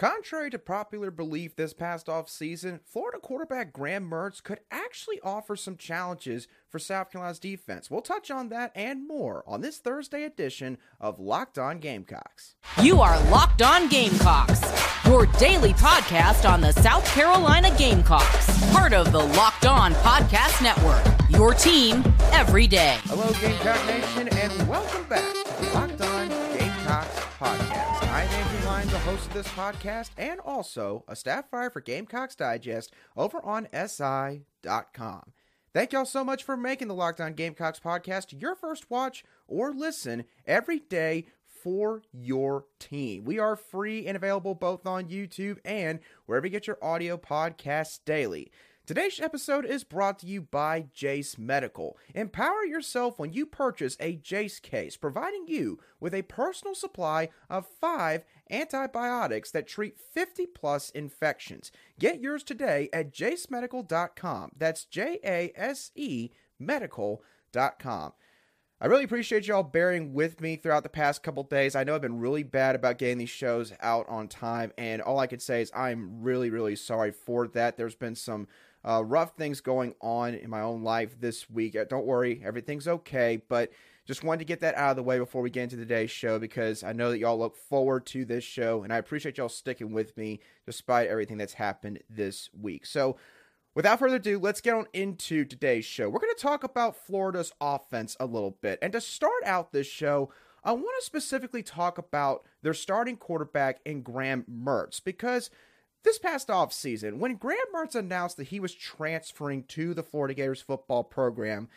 Contrary to popular belief this past offseason, Florida quarterback Graham Mertz could actually offer some challenges for South Carolina's defense. We'll touch on that and more on this Thursday edition of Locked On Gamecocks. You are Locked On Gamecocks, your daily podcast on the South Carolina Gamecocks, part of the Locked On Podcast Network. Your team every day. Hello, Gamecock Nation, and welcome back to the Locked On Gamecocks podcast. The host of this podcast, and also a staff writer for Gamecocks Digest over on SI.com. Thank y'all so much for making the Locked On Gamecocks podcast your first watch or listen every day for your team. We are free and available both on YouTube and wherever you get your audio podcasts daily. Today's episode is brought to you by Jase Medical. Empower yourself when you purchase a Jase case, providing you with a personal supply of five antibiotics that treat 50 plus infections. Get yours today at jasemedical.com. That's J A S E medical.com. I really appreciate y'all bearing with me throughout the past couple days. I know I've been really bad about getting these shows out on time, and all I can say is I'm really, really sorry for that. There's been some uh, rough things going on in my own life this week. Uh, don't worry, everything's okay. But just wanted to get that out of the way before we get into today's show because I know that y'all look forward to this show, and I appreciate y'all sticking with me despite everything that's happened this week. So, without further ado, let's get on into today's show. We're going to talk about Florida's offense a little bit. And to start out this show, I want to specifically talk about their starting quarterback in Graham Mertz because this past offseason, when Graham Mertz announced that he was transferring to the Florida Gators football program,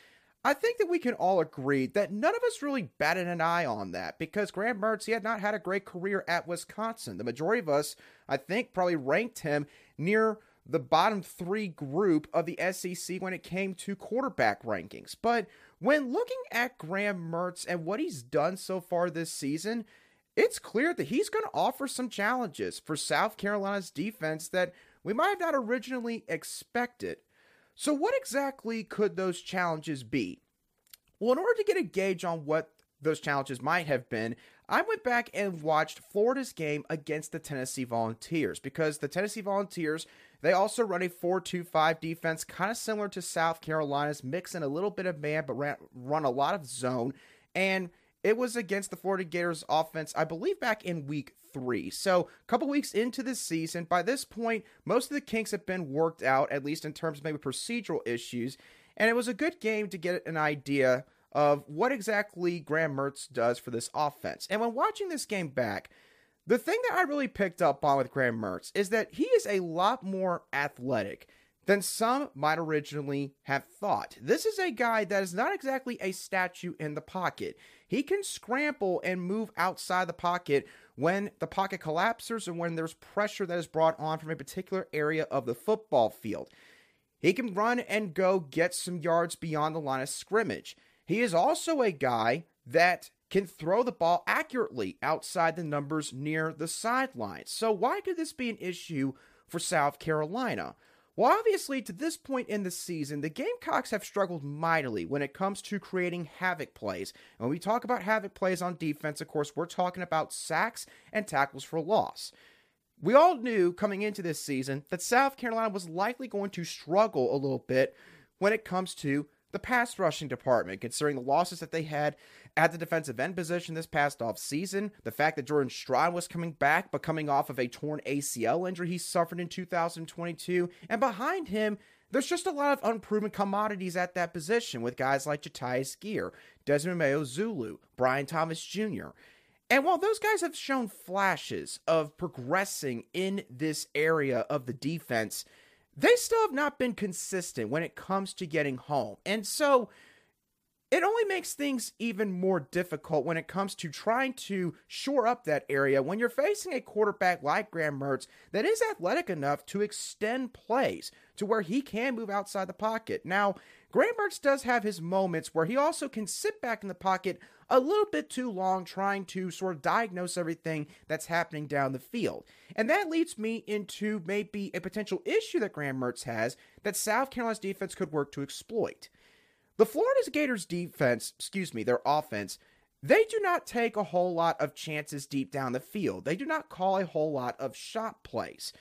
I think that we can all agree that none of us really batted an eye on that because Graham Mertz, he had not had a great career at Wisconsin. The majority of us, I think, probably ranked him near the bottom three group of the SEC when it came to quarterback rankings. But when looking at Graham Mertz and what he's done so far this season, it's clear that he's going to offer some challenges for South Carolina's defense that we might have not originally expected. So, what exactly could those challenges be? Well, in order to get a gauge on what those challenges might have been, I went back and watched Florida's game against the Tennessee Volunteers because the Tennessee Volunteers, they also run a 4-2-5 defense kind of similar to South Carolina's, mixing a little bit of man but ran, run a lot of zone and it was against the Florida Gators offense, I believe, back in week three. So, a couple weeks into the season, by this point, most of the kinks have been worked out, at least in terms of maybe procedural issues. And it was a good game to get an idea of what exactly Graham Mertz does for this offense. And when watching this game back, the thing that I really picked up on with Graham Mertz is that he is a lot more athletic than some might originally have thought. This is a guy that is not exactly a statue in the pocket. He can scramble and move outside the pocket when the pocket collapses or when there's pressure that is brought on from a particular area of the football field. He can run and go get some yards beyond the line of scrimmage. He is also a guy that can throw the ball accurately outside the numbers near the sidelines. So, why could this be an issue for South Carolina? Well, obviously, to this point in the season, the Gamecocks have struggled mightily when it comes to creating havoc plays. And when we talk about havoc plays on defense, of course, we're talking about sacks and tackles for loss. We all knew coming into this season that South Carolina was likely going to struggle a little bit when it comes to the pass rushing department, considering the losses that they had at the defensive end position this past off season, the fact that Jordan Strachan was coming back, but coming off of a torn ACL injury he suffered in 2022, and behind him, there's just a lot of unproven commodities at that position with guys like Jatius Geer, Desmond Mayo Zulu, Bryan Thomas Jr. And while those guys have shown flashes of progressing in this area of the defense, they still have not been consistent when it comes to getting home. And so it only makes things even more difficult when it comes to trying to shore up that area when you're facing a quarterback like Graham Mertz that is athletic enough to extend plays to where he can move outside the pocket. Now, Graham Mertz does have his moments where he also can sit back in the pocket a little bit too long trying to sort of diagnose everything that's happening down the field. And that leads me into maybe a potential issue that Graham Mertz has that South Carolina's defense could work to exploit. The Florida Gators defense, excuse me, their offense, they do not take a whole lot of chances deep down the field. They do not call a whole lot of shot plays.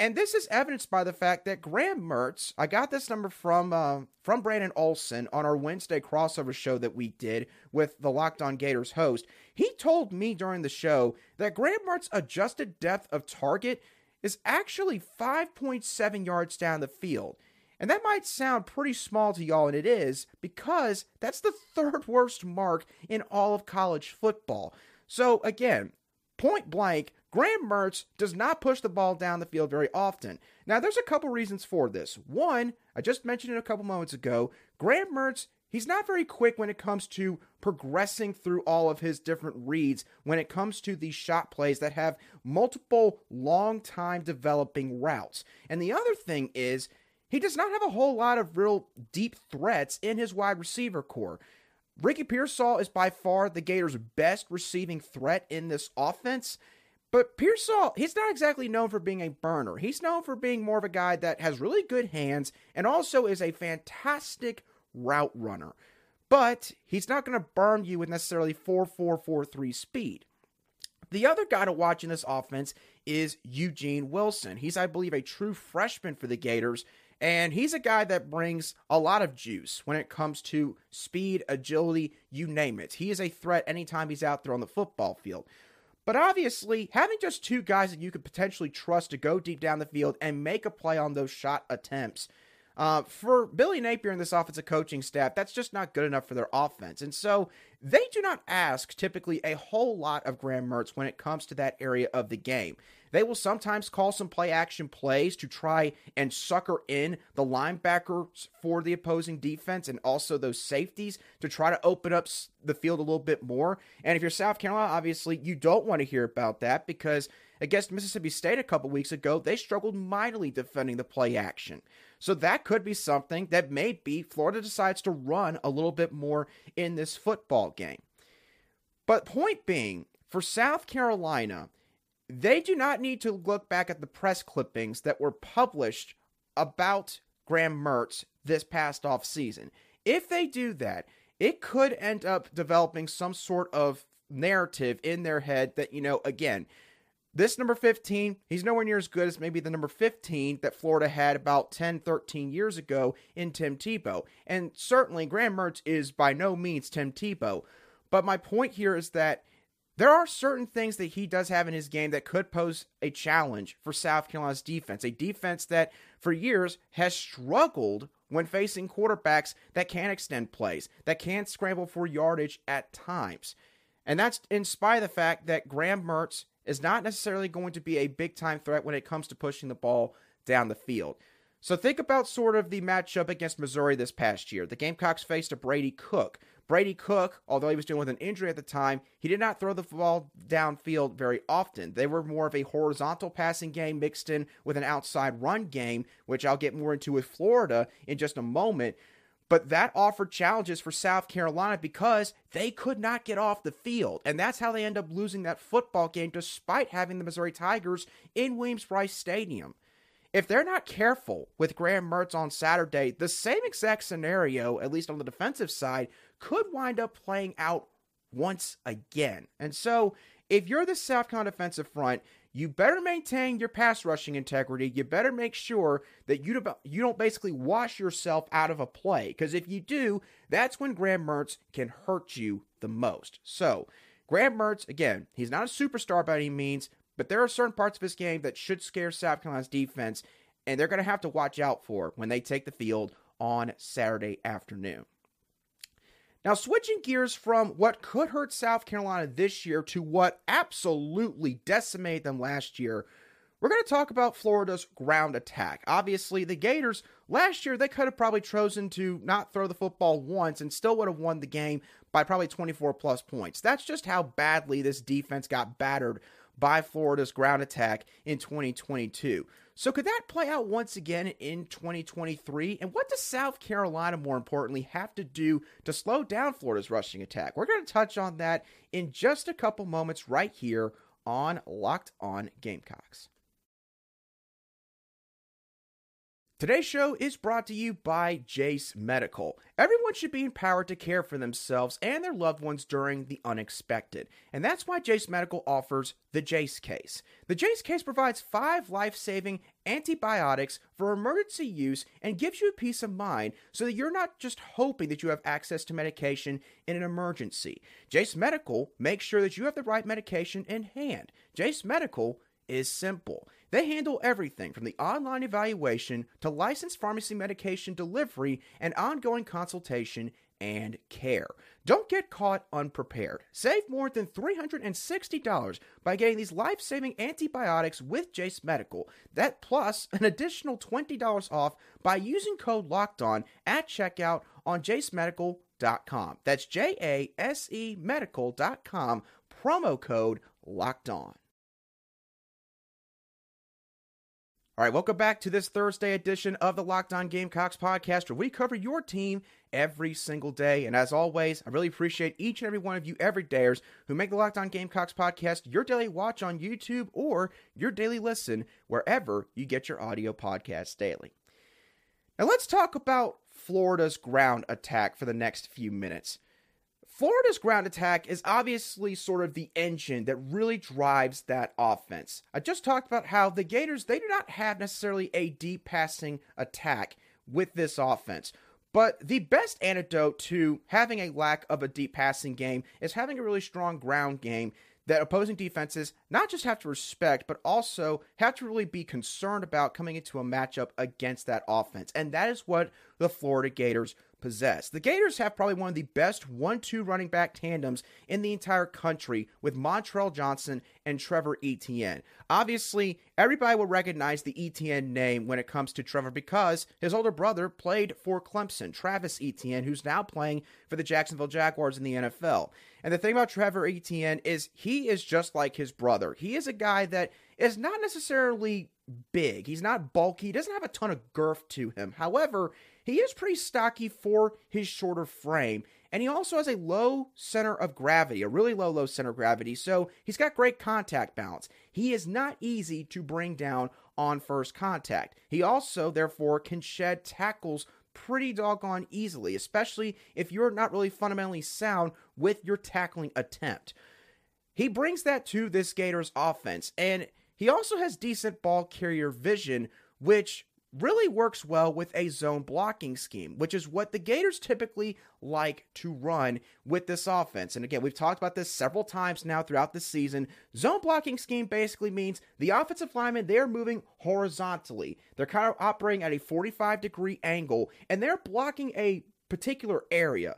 And this is evidenced by the fact that Graham Mertz, I got this number from uh, from Brandon Olson on our Wednesday crossover show that we did with the Locked On Gators host. He told me during the show that Graham Mertz's adjusted depth of target is actually 5.7 yards down the field. And that might sound pretty small to y'all, and it is, because that's the third worst mark in all of college football. So, again, point blank, Graham Mertz does not push the ball down the field very often. Now, there's a couple reasons for this. One, I just mentioned it a couple moments ago, Graham Mertz, he's not very quick when it comes to progressing through all of his different reads when it comes to these shot plays that have multiple long time developing routes. And the other thing is, he does not have a whole lot of real deep threats in his wide receiver corps. Ricky Pearsall is by far the Gators' best receiving threat in this offense. But Pearsall, he's not exactly known for being a burner. He's known for being more of a guy that has really good hands and also is a fantastic route runner. But he's not going to burn you with necessarily 4 4 4 3 speed. The other guy to watch in this offense is Eugene Wilson. He's, I believe, a true freshman for the Gators, and he's a guy that brings a lot of juice when it comes to speed, agility, you name it. He is a threat anytime he's out there on the football field. But obviously, having just two guys that you could potentially trust to go deep down the field and make a play on those shot attempts uh, for Billy Napier and this offensive coaching staff, that's just not good enough for their offense. And so they do not ask typically a whole lot of Graham Mertz when it comes to that area of the game. They will sometimes call some play action plays to try and sucker in the linebackers for the opposing defense and also those safeties to try to open up the field a little bit more. And if you're South Carolina, obviously, you don't want to hear about that because against Mississippi State a couple weeks ago, they struggled mightily defending the play action. So that could be something that maybe Florida decides to run a little bit more in this football game. But point being, for South Carolina, they do not need to look back at the press clippings that were published about Graham Mertz this past off season. If they do that, it could end up developing some sort of narrative in their head that, you know, again, this number 15, he's nowhere near as good as maybe the number 15 that Florida had about 10, 13 years ago in Tim Tebow. And certainly, Graham Mertz is by no means Tim Tebow. But my point here is that there are certain things that he does have in his game that could pose a challenge for South Carolina's defense. A defense that, for years, has struggled when facing quarterbacks that can extend plays, that can scramble for yardage at times. And that's in spite of the fact that Graham Mertz is not necessarily going to be a big time threat when it comes to pushing the ball down the field. So think about sort of the matchup against Missouri this past year. The Gamecocks faced a Brady Cook. Brady Cook, although he was dealing with an injury at the time, he did not throw the ball downfield very often. They were more of a horizontal passing game mixed in with an outside run game, which I'll get more into with Florida in just a moment. But that offered challenges for South Carolina because they could not get off the field. And that's how they end up losing that football game despite having the Missouri Tigers in Williams-Brice Stadium. If they're not careful with Graham Mertz on Saturday, the same exact scenario, at least on the defensive side, could wind up playing out once again. And so, if you're the South Carolina defensive front, you better maintain your pass rushing integrity. You better make sure that you don't, you don't basically wash yourself out of a play. Because if you do, that's when Graham Mertz can hurt you the most. So, Graham Mertz, again, he's not a superstar by any means, but there are certain parts of his game that should scare South Carolina's defense, and they're going to have to watch out for when they take the field on Saturday afternoon. Now, switching gears from what could hurt South Carolina this year to what absolutely decimated them last year, we're going to talk about Florida's ground attack. Obviously, the Gators last year they could have probably chosen to not throw the football once and still would have won the game by probably 24 plus points. That's just how badly this defense got battered by Florida's ground attack in 2022. So, could that play out once again in 2023? And what does South Carolina, more importantly, have to do to slow down Florida's rushing attack? We're going to touch on that in just a couple moments right here on Locked On Gamecocks. Today's show is brought to you by Jase Medical. Everyone should be empowered to care for themselves and their loved ones during the unexpected. And that's why Jase Medical offers the Jase case. The Jase case provides five life saving antibiotics for emergency use and gives you peace of mind so that you're not just hoping that you have access to medication in an emergency. Jase Medical makes sure that you have the right medication in hand. Jase Medical is simple. They handle everything from the online evaluation to licensed pharmacy medication delivery and ongoing consultation and care. Don't get caught unprepared. Save more than $360 by getting these life saving antibiotics with Jase Medical. That plus an additional $20 off by using code LOCKEDON at checkout on jasemedical.com. That's J A S E medical.com, promo code LOCKED All right, welcome back to this Thursday edition of the Locked On Gamecocks podcast, where we cover your team every single day. And as always, I really appreciate each and every one of you everydayers who make the Locked On Gamecocks podcast your daily watch on YouTube or your daily listen wherever you get your audio podcasts daily. Now, let's talk about Florida's ground attack for the next few minutes. Florida's ground attack is obviously sort of the engine that really drives that offense. I just talked about how the Gators, they do not have necessarily a deep passing attack with this offense. But the best antidote to having a lack of a deep passing game is having a really strong ground game that opposing defenses not just have to respect, but also have to really be concerned about coming into a matchup against that offense. And that is what the Florida Gators possess. The Gators have probably one of the best 1 2 running back tandems in the entire country with Montrell Johnson and Trevor Etienne. Obviously, everybody will recognize the Etienne name when it comes to Trevor because his older brother played for Clemson, Travis Etienne, who's now playing for the Jacksonville Jaguars in the NFL. And the thing about Trevor Etienne is he is just like his brother. He is a guy that is not necessarily big. He's not bulky. He doesn't have a ton of girth to him. However, he is pretty stocky for his shorter frame. And he also has a low center of gravity, a really low, low center of gravity. So he's got great contact balance. He is not easy to bring down on first contact. He also, therefore, can shed tackles pretty doggone easily, especially if you're not really fundamentally sound with your tackling attempt. He brings that to this Gators offense, and he also has decent ball carrier vision, which really works well with a zone blocking scheme, which is what the Gators typically like to run with this offense. And again, we've talked about this several times now throughout the season. Zone blocking scheme basically means the offensive linemen, they're moving horizontally. They're kind of operating at a 45 degree angle and they're blocking a particular area.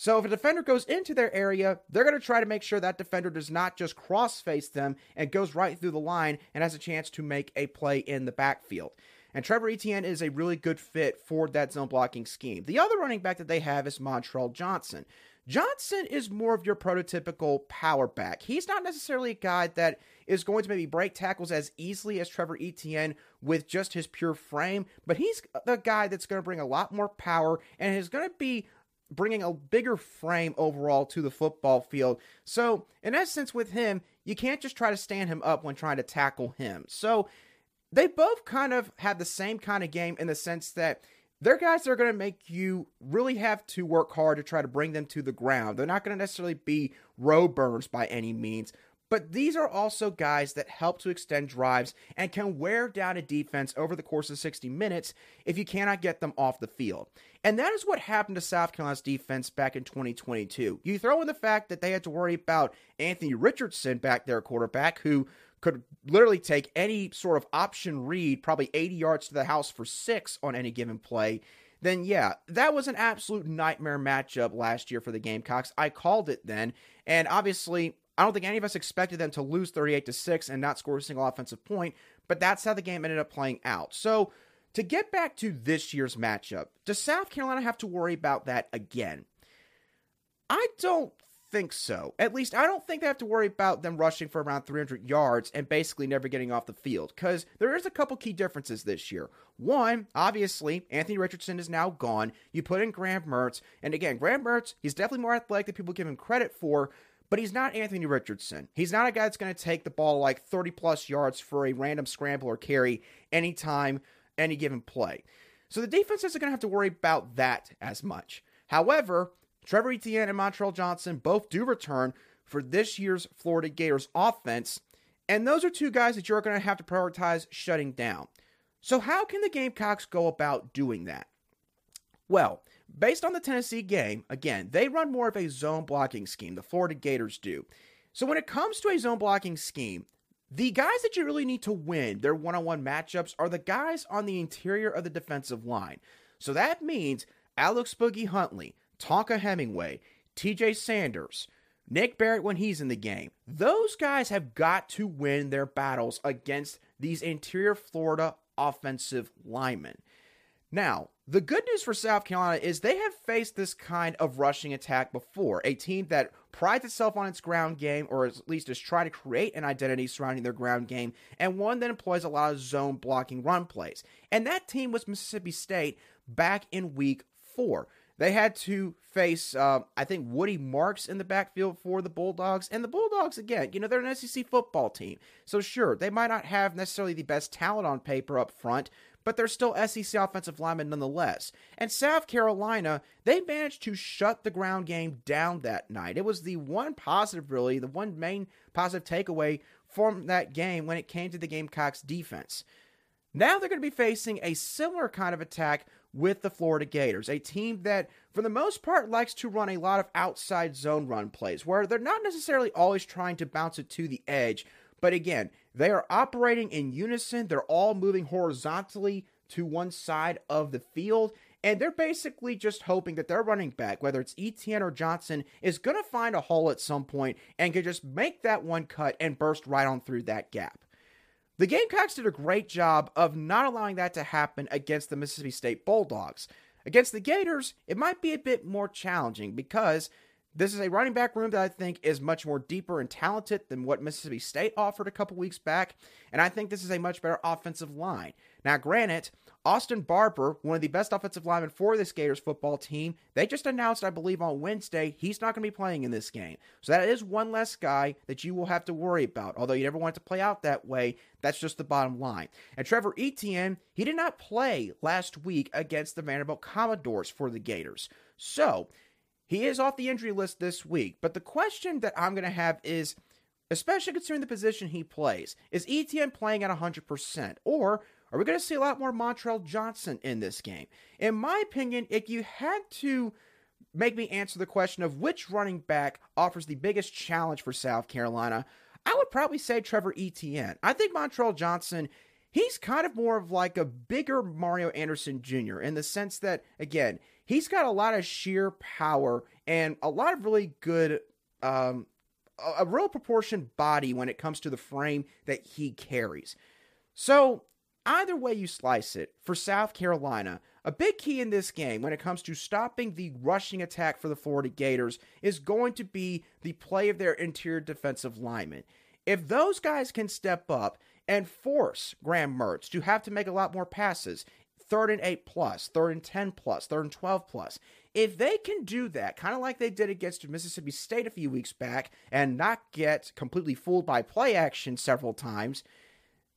So if a defender goes into their area, they're going to try to make sure that defender does not just cross face them and goes right through the line and has a chance to make a play in the backfield. And Trevor Etienne is a really good fit for that zone blocking scheme. The other running back that they have is Montrell Johnson. Johnson is more of your prototypical power back. He's not necessarily a guy that is going to maybe break tackles as easily as Trevor Etienne with just his pure frame, but he's the guy that's going to bring a lot more power and is going to be bringing a bigger frame overall to the football field. So, in essence, with him, you can't just try to stand him up when trying to tackle him. So, they both kind of have the same kind of game in the sense that they're guys are going to make you really have to work hard to try to bring them to the ground. They're not going to necessarily be row burners by any means, but these are also guys that help to extend drives and can wear down a defense over the course of 60 minutes if you cannot get them off the field. And that is what happened to South Carolina's defense back in 2022. You throw in the fact that they had to worry about Anthony Richardson back there, quarterback, who could literally take any sort of option read, probably 80 yards to the house for six on any given play, then yeah, that was an absolute nightmare matchup last year for the Gamecocks. I called it then, and obviously, I don't think any of us expected them to lose 38 to 6 and not score a single offensive point, but that's how the game ended up playing out. So, to get back to this year's matchup, does South Carolina have to worry about that again? I don't think so. At least I don't think they have to worry about them rushing for around 300 yards and basically never getting off the field because there is a couple key differences this year. One, obviously, Anthony Richardson is now gone. You put in Graham Mertz, and again, Graham Mertz, he's definitely more athletic than people give him credit for. But he's not Anthony Richardson. He's not a guy that's going to take the ball like 30 plus yards for a random scramble or carry anytime any given play. So the defense isn't going to have to worry about that as much. However, Trevor Etienne and Montrell Johnson both do return for this year's Florida Gators offense, and those are two guys that you're going to have to prioritize shutting down. So, how can the Gamecocks go about doing that? Well, based on the Tennessee game, again, they run more of a zone blocking scheme, the Florida Gators do. So, when it comes to a zone blocking scheme, the guys that you really need to win their one on one matchups are the guys on the interior of the defensive line. So that means Alex Boogie Huntley, Tonka Hemingway, TJ Sanders, Nick Barrett when he's in the game. Those guys have got to win their battles against these interior Florida offensive linemen. Now, the good news for South Carolina is they have faced this kind of rushing attack before. A team that prides itself on its ground game, or at least is trying to create an identity surrounding their ground game, and one that employs a lot of zone blocking run plays. And that team was Mississippi State back in week four. They had to face, uh, I think, Woody Marks in the backfield for the Bulldogs. And the Bulldogs, again, you know, they're an SEC football team. So, sure, they might not have necessarily the best talent on paper up front, but they're still SEC offensive linemen nonetheless. And South Carolina, they managed to shut the ground game down that night. It was the one positive, really, the one main positive takeaway from that game when it came to the Gamecocks defense. Now they're going to be facing a similar kind of attack with the Florida Gators, a team that, for the most part, likes to run a lot of outside zone run plays where they're not necessarily always trying to bounce it to the edge, but again, they are operating in unison. They're all moving horizontally to one side of the field. And they're basically just hoping that their running back, whether it's Etienne or Johnson, is going to find a hole at some point and can just make that one cut and burst right on through that gap. The Gamecocks did a great job of not allowing that to happen against the Mississippi State Bulldogs. Against the Gators, it might be a bit more challenging because this is a running back room that I think is much more deeper and talented than what Mississippi State offered a couple weeks back. And I think this is a much better offensive line. Now, granted, Austin Barber, one of the best offensive linemen for this Gators football team, they just announced, I believe, on Wednesday, he's not going to be playing in this game. So that is one less guy that you will have to worry about. Although you never want to play out that way, that's just the bottom line. And Trevor Etienne, he did not play last week against the Vanderbilt Commodores for the Gators. So, he is off the injury list this week, but the question that I'm going to have is, especially considering the position he plays, is Etienne playing at 100%? Or are we going to see a lot more Montrell Johnson in this game? In my opinion, if you had to make me answer the question of which running back offers the biggest challenge for South Carolina, I would probably say Trevor Etienne. I think Montrell Johnson he's kind of more of like a bigger Mario Anderson Jr. in the sense that, again, he's got a lot of sheer power and a lot of really good, um, a, a real proportioned body when it comes to the frame that he carries. So, either way you slice it, for South Carolina, a big key in this game when it comes to stopping the rushing attack for the Florida Gators is going to be the play of their interior defensive linemen. If those guys can step up and force Graham Mertz to have to make a lot more passes, third and eight plus, third and 10 plus, third and 12 plus. If they can do that, kind of like they did against Mississippi State a few weeks back, and not get completely fooled by play action several times,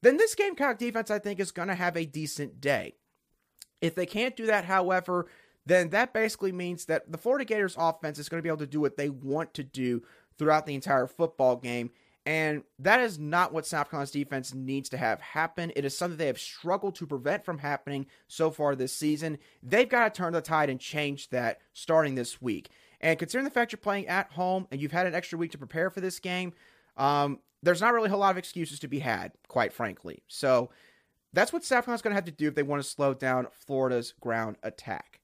then this Gamecock defense, I think, is going to have a decent day. If they can't do that, however, then that basically means that the Florida Gators offense is going to be able to do what they want to do throughout the entire football game. And that is not what South Carolina's defense needs to have happen. It is something they have struggled to prevent from happening so far this season. They've got to turn the tide and change that starting this week. And considering the fact you're playing at home and you've had an extra week to prepare for this game, um, there's not really a whole lot of excuses to be had, quite frankly. So that's what South Carolina's going to have to do if they want to slow down Florida's ground attack.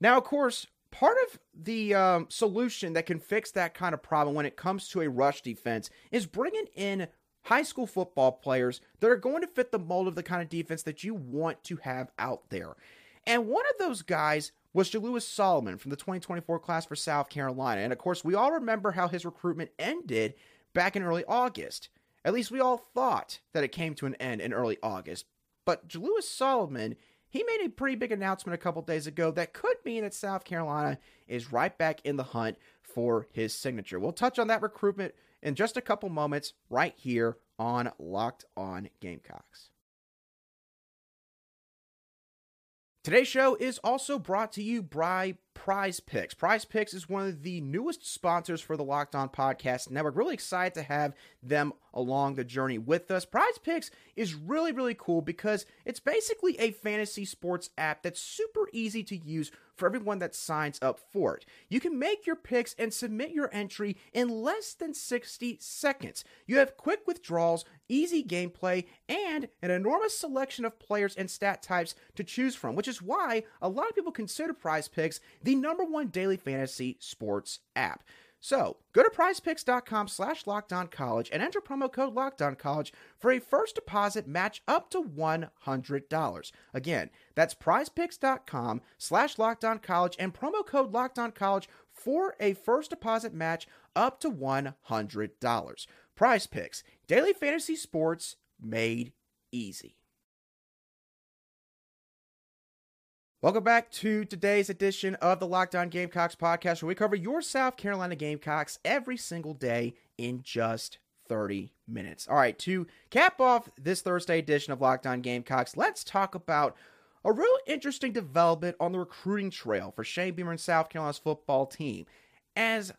Now, of course, part of the um, solution that can fix that kind of problem when it comes to a rush defense is bringing in high school football players that are going to fit the mold of the kind of defense that you want to have out there. And one of those guys was Jalewis Solomon from the 2024 class for South Carolina. And of course, we all remember how his recruitment ended back in early August. At least we all thought that it came to an end in early August. But Jalewis Solomon he made a pretty big announcement a couple days ago that could mean that South Carolina is right back in the hunt for his signature. We'll touch on that recruitment in just a couple moments right here on Locked On Gamecocks. Today's show is also brought to you by Prize Picks. Prize Picks is one of the newest sponsors for the Locked On Podcast Network. Really excited to have them along the journey with us. Prize Picks is really, really cool because it's basically a fantasy sports app that's super easy to use for everyone that signs up for it. You can make your picks and submit your entry in less than 60 seconds. You have quick withdrawals, easy gameplay, and an enormous selection of players and stat types to choose from, which is why a lot of people consider Prize Picks the number one daily fantasy sports app. So go to prizepicks.com slash college and enter promo code college for a first deposit match up to $100. Again, that's prizepicks.com slash college and promo code college for a first deposit match up to $100. Prize Picks, daily fantasy sports made easy. Welcome back to today's edition of the Locked On Gamecocks podcast, where we cover your South Carolina Gamecocks every single day in just 30 minutes. All right, to cap off this Thursday edition of Locked On Gamecocks, let's talk about a real interesting development on the recruiting trail for Shane Beamer and South Carolina's football team. As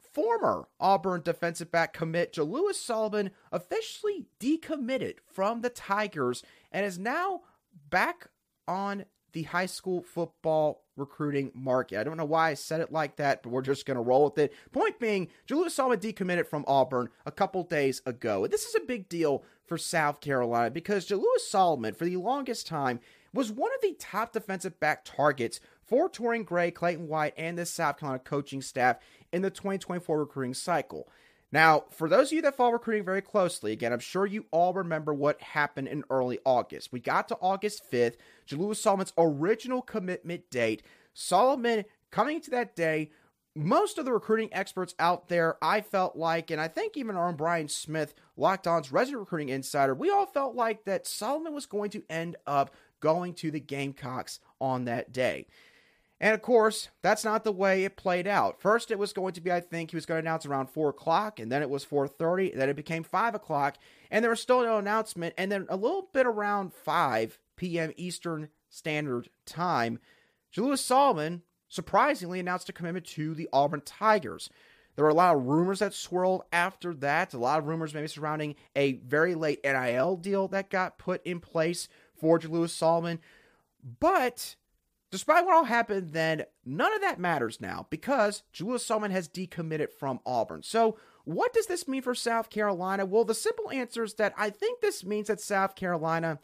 former Auburn defensive back commit Jalewis Solomon officially decommitted from the Tigers and is now back on the high school football recruiting market. I don't know why I said it like that, but we're just going to roll with it. Point being, Jalewis Solomon decommitted from Auburn a couple days ago. And this is a big deal for South Carolina because Jalewis Solomon, for the longest time, was one of the top defensive back targets for Torian Gray, Clayton White, and the South Carolina coaching staff in the 2024 recruiting cycle. Now, for those of you that follow recruiting very closely, again, I'm sure you all remember what happened in early August. We got to August 5th, Jalewis Solomon's original commitment date. Solomon coming to that day, most of the recruiting experts out there, I felt like, and I think even our own Brian Smith, Locked On's resident recruiting insider, we all felt like that Solomon was going to end up going to the Gamecocks on that day. And of course, that's not the way it played out. First, it was going to be, I think, he was going to announce around four o'clock, and then it was four thirty. Then it became five o'clock, and there was still no announcement. And then a little bit around five p.m. Eastern Standard Time, Jalewis Solomon surprisingly announced a commitment to the Auburn Tigers. There were a lot of rumors that swirled after that. A lot of rumors maybe surrounding a very late NIL deal that got put in place for Jalewis Solomon. But Despite what all happened then, none of that matters now because Jalewis Solomon has decommitted from Auburn. So, what does this mean for South Carolina? Well, the simple answer is that I think this means that South Carolina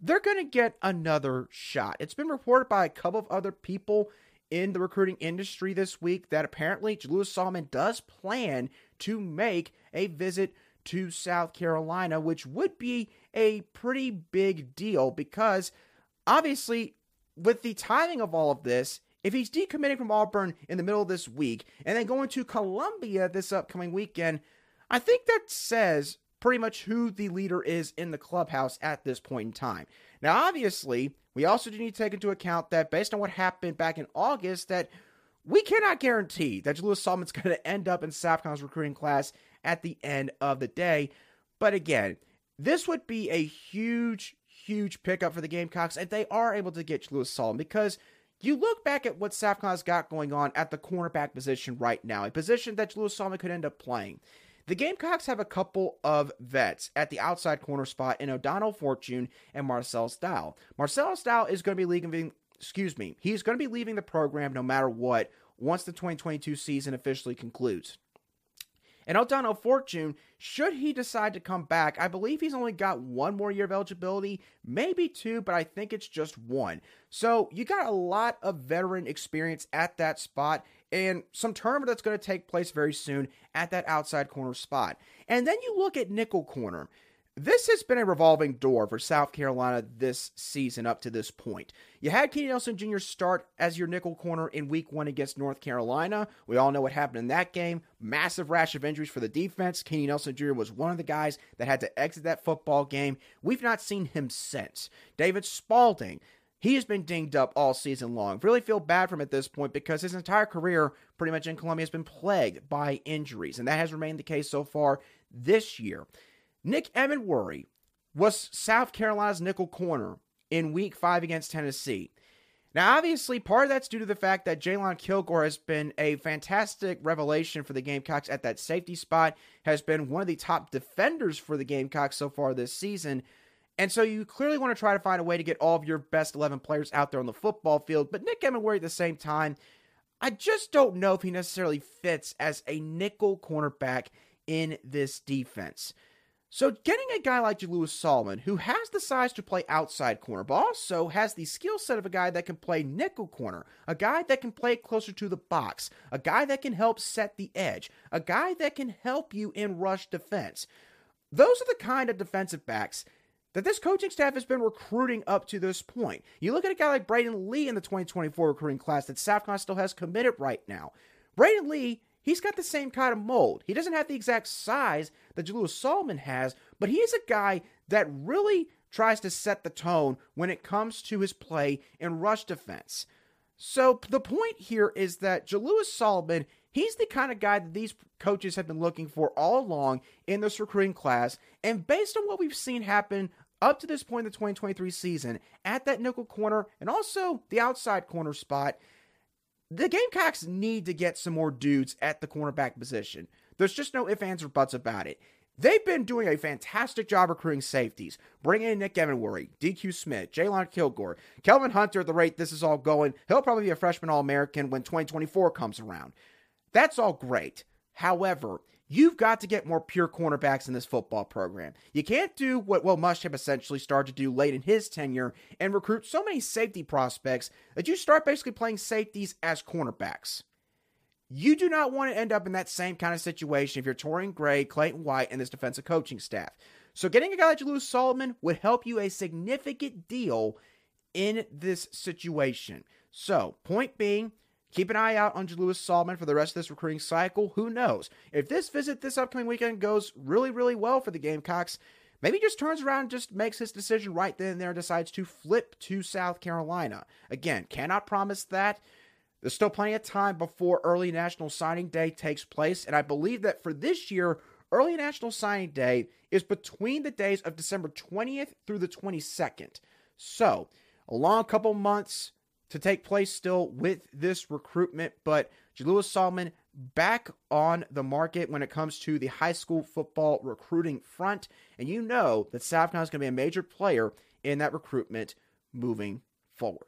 they're going to get another shot. It's been reported by a couple of other people in the recruiting industry this week that apparently Jalewis Solomon does plan to make a visit to South Carolina, which would be a pretty big deal because obviously with the timing of all of this, if he's decommitting from Auburn in the middle of this week and then going to Columbia this upcoming weekend, I think that says pretty much who the leader is in the clubhouse at this point in time. Now, obviously, we also do need to take into account that based on what happened back in August, that we cannot guarantee that Jalewis Solomon's going to end up in SAFCON's recruiting class at the end of the day. But again, this would be a huge, huge pickup for the Gamecocks, if they are able to get Jalewis Solomon because you look back at what Carolina's got going on at the cornerback position right now, a position that Jalewis Solomon could end up playing. The Gamecocks have a couple of vets at the outside corner spot in O'Donnell Fortune and Marcellas Dial. Marcellas Dial is going to be leaving, excuse me, he's going to be leaving the program no matter what once the 2022 season officially concludes. And O'Donnell Fortune, should he decide to come back, I believe he's only got one more year of eligibility, maybe two, but I think it's just one. So you got a lot of veteran experience at that spot and some tournament that's going to take place very soon at that outside corner spot. And then you look at nickel corner. This has been a revolving door for South Carolina this season up to this point. You had Keenan Nelson Jr. start as your nickel corner in week one against North Carolina. We all know what happened in that game. Massive rash of injuries for the defense. Keenan Nelson Jr. was one of the guys that had to exit that football game. We've not seen him since. David Spaulding. He has been dinged up all season long. Really feel bad for him at this point because his entire career, pretty much in Columbia, has been plagued by injuries, and that has remained the case so far this year. Nick Emmanwori was South Carolina's nickel corner in week five against Tennessee. Now, obviously, part of that's due to the fact that Jalon Kilgore has been a fantastic revelation for the Gamecocks at that safety spot, has been one of the top defenders for the Gamecocks so far this season. And so you clearly want to try to find a way to get all of your best 11 players out there on the football field. But Nick Emmanwori at the same time, I just don't know if he necessarily fits as a nickel cornerback in this defense. So, getting a guy like Jalewis Solomon, who has the size to play outside corner, but also has the skill set of a guy that can play nickel corner, a guy that can play closer to the box, a guy that can help set the edge, a guy that can help you in rush defense. Those are the kind of defensive backs that this coaching staff has been recruiting up to this point. You look at a guy like Braden Lee in the 2024 recruiting class that SAFCON still has committed right now. Braden Lee he's got the same kind of mold. He doesn't have the exact size that Jalewis Solomon has, but he is a guy that really tries to set the tone when it comes to his play in rush defense. So the point here is that Jalewis Solomon, he's the kind of guy that these coaches have been looking for all along in this recruiting class. And based on what we've seen happen up to this point in the 2023 season at that nickel corner and also the outside corner spot, the Gamecocks need to get some more dudes at the cornerback position. There's just no ifs, ands, or buts about it. They've been doing a fantastic job recruiting safeties, bringing in Nick Emmanwori, DQ Smith, Jalon Kilgore, Kelvin Hunter. At the rate this is all going, he'll probably be a freshman All American when 2024 comes around. That's all great. However, You've got to get more pure cornerbacks in this football program. You can't do what Will Muschamp essentially started to do late in his tenure and recruit so many safety prospects that you start basically playing safeties as cornerbacks. You do not want to end up in that same kind of situation if you're Torian Gray, Clayton White, and this defensive coaching staff. So getting a guy like Jalewis Solomon would help you a significant deal in this situation. So, point being, Keep an eye out on Jalewis Solomon for the rest of this recruiting cycle. Who knows? If this visit this upcoming weekend goes really, really well for the Gamecocks, maybe just turns around and just makes his decision right then and there and decides to flip to South Carolina. Again, cannot promise that. There's still plenty of time before early National Signing Day takes place, and I believe that for this year, early National Signing Day is between the days of December 20th through the 22nd. So, a long couple months to take place still with this recruitment, but Jalewis Solomon back on the market when it comes to the high school football recruiting front. And you know that SAFCON is going to be a major player in that recruitment moving forward.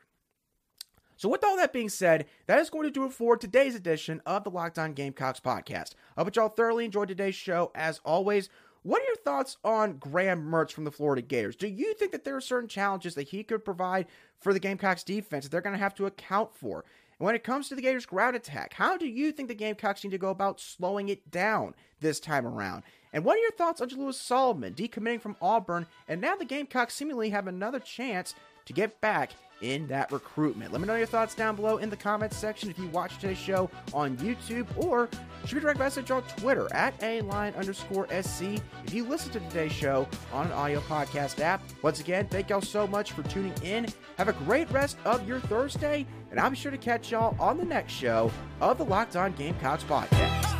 So, with all that being said, that is going to do it for today's edition of the Locked On Gamecocks podcast. I hope y'all thoroughly enjoyed today's show. As always, what are your thoughts on Graham Mertz from the Florida Gators? Do you think that there are certain challenges that he could provide for the Gamecocks defense that they're going to have to account for? And when it comes to the Gators' ground attack, how do you think the Gamecocks need to go about slowing it down this time around? And what are your thoughts on Jalewis Solomon decommitting from Auburn? And now the Gamecocks seemingly have another chance to get back in that recruitment. Let me know your thoughts down below in the comments section if you watch today's show on YouTube or shoot me direct message on Twitter at a line underscore SC if you listen to today's show on an audio podcast app. Once again, thank y'all so much for tuning in. Have a great rest of your Thursday, and I'll be sure to catch y'all on the next show of the Locked On Gamecocks podcast.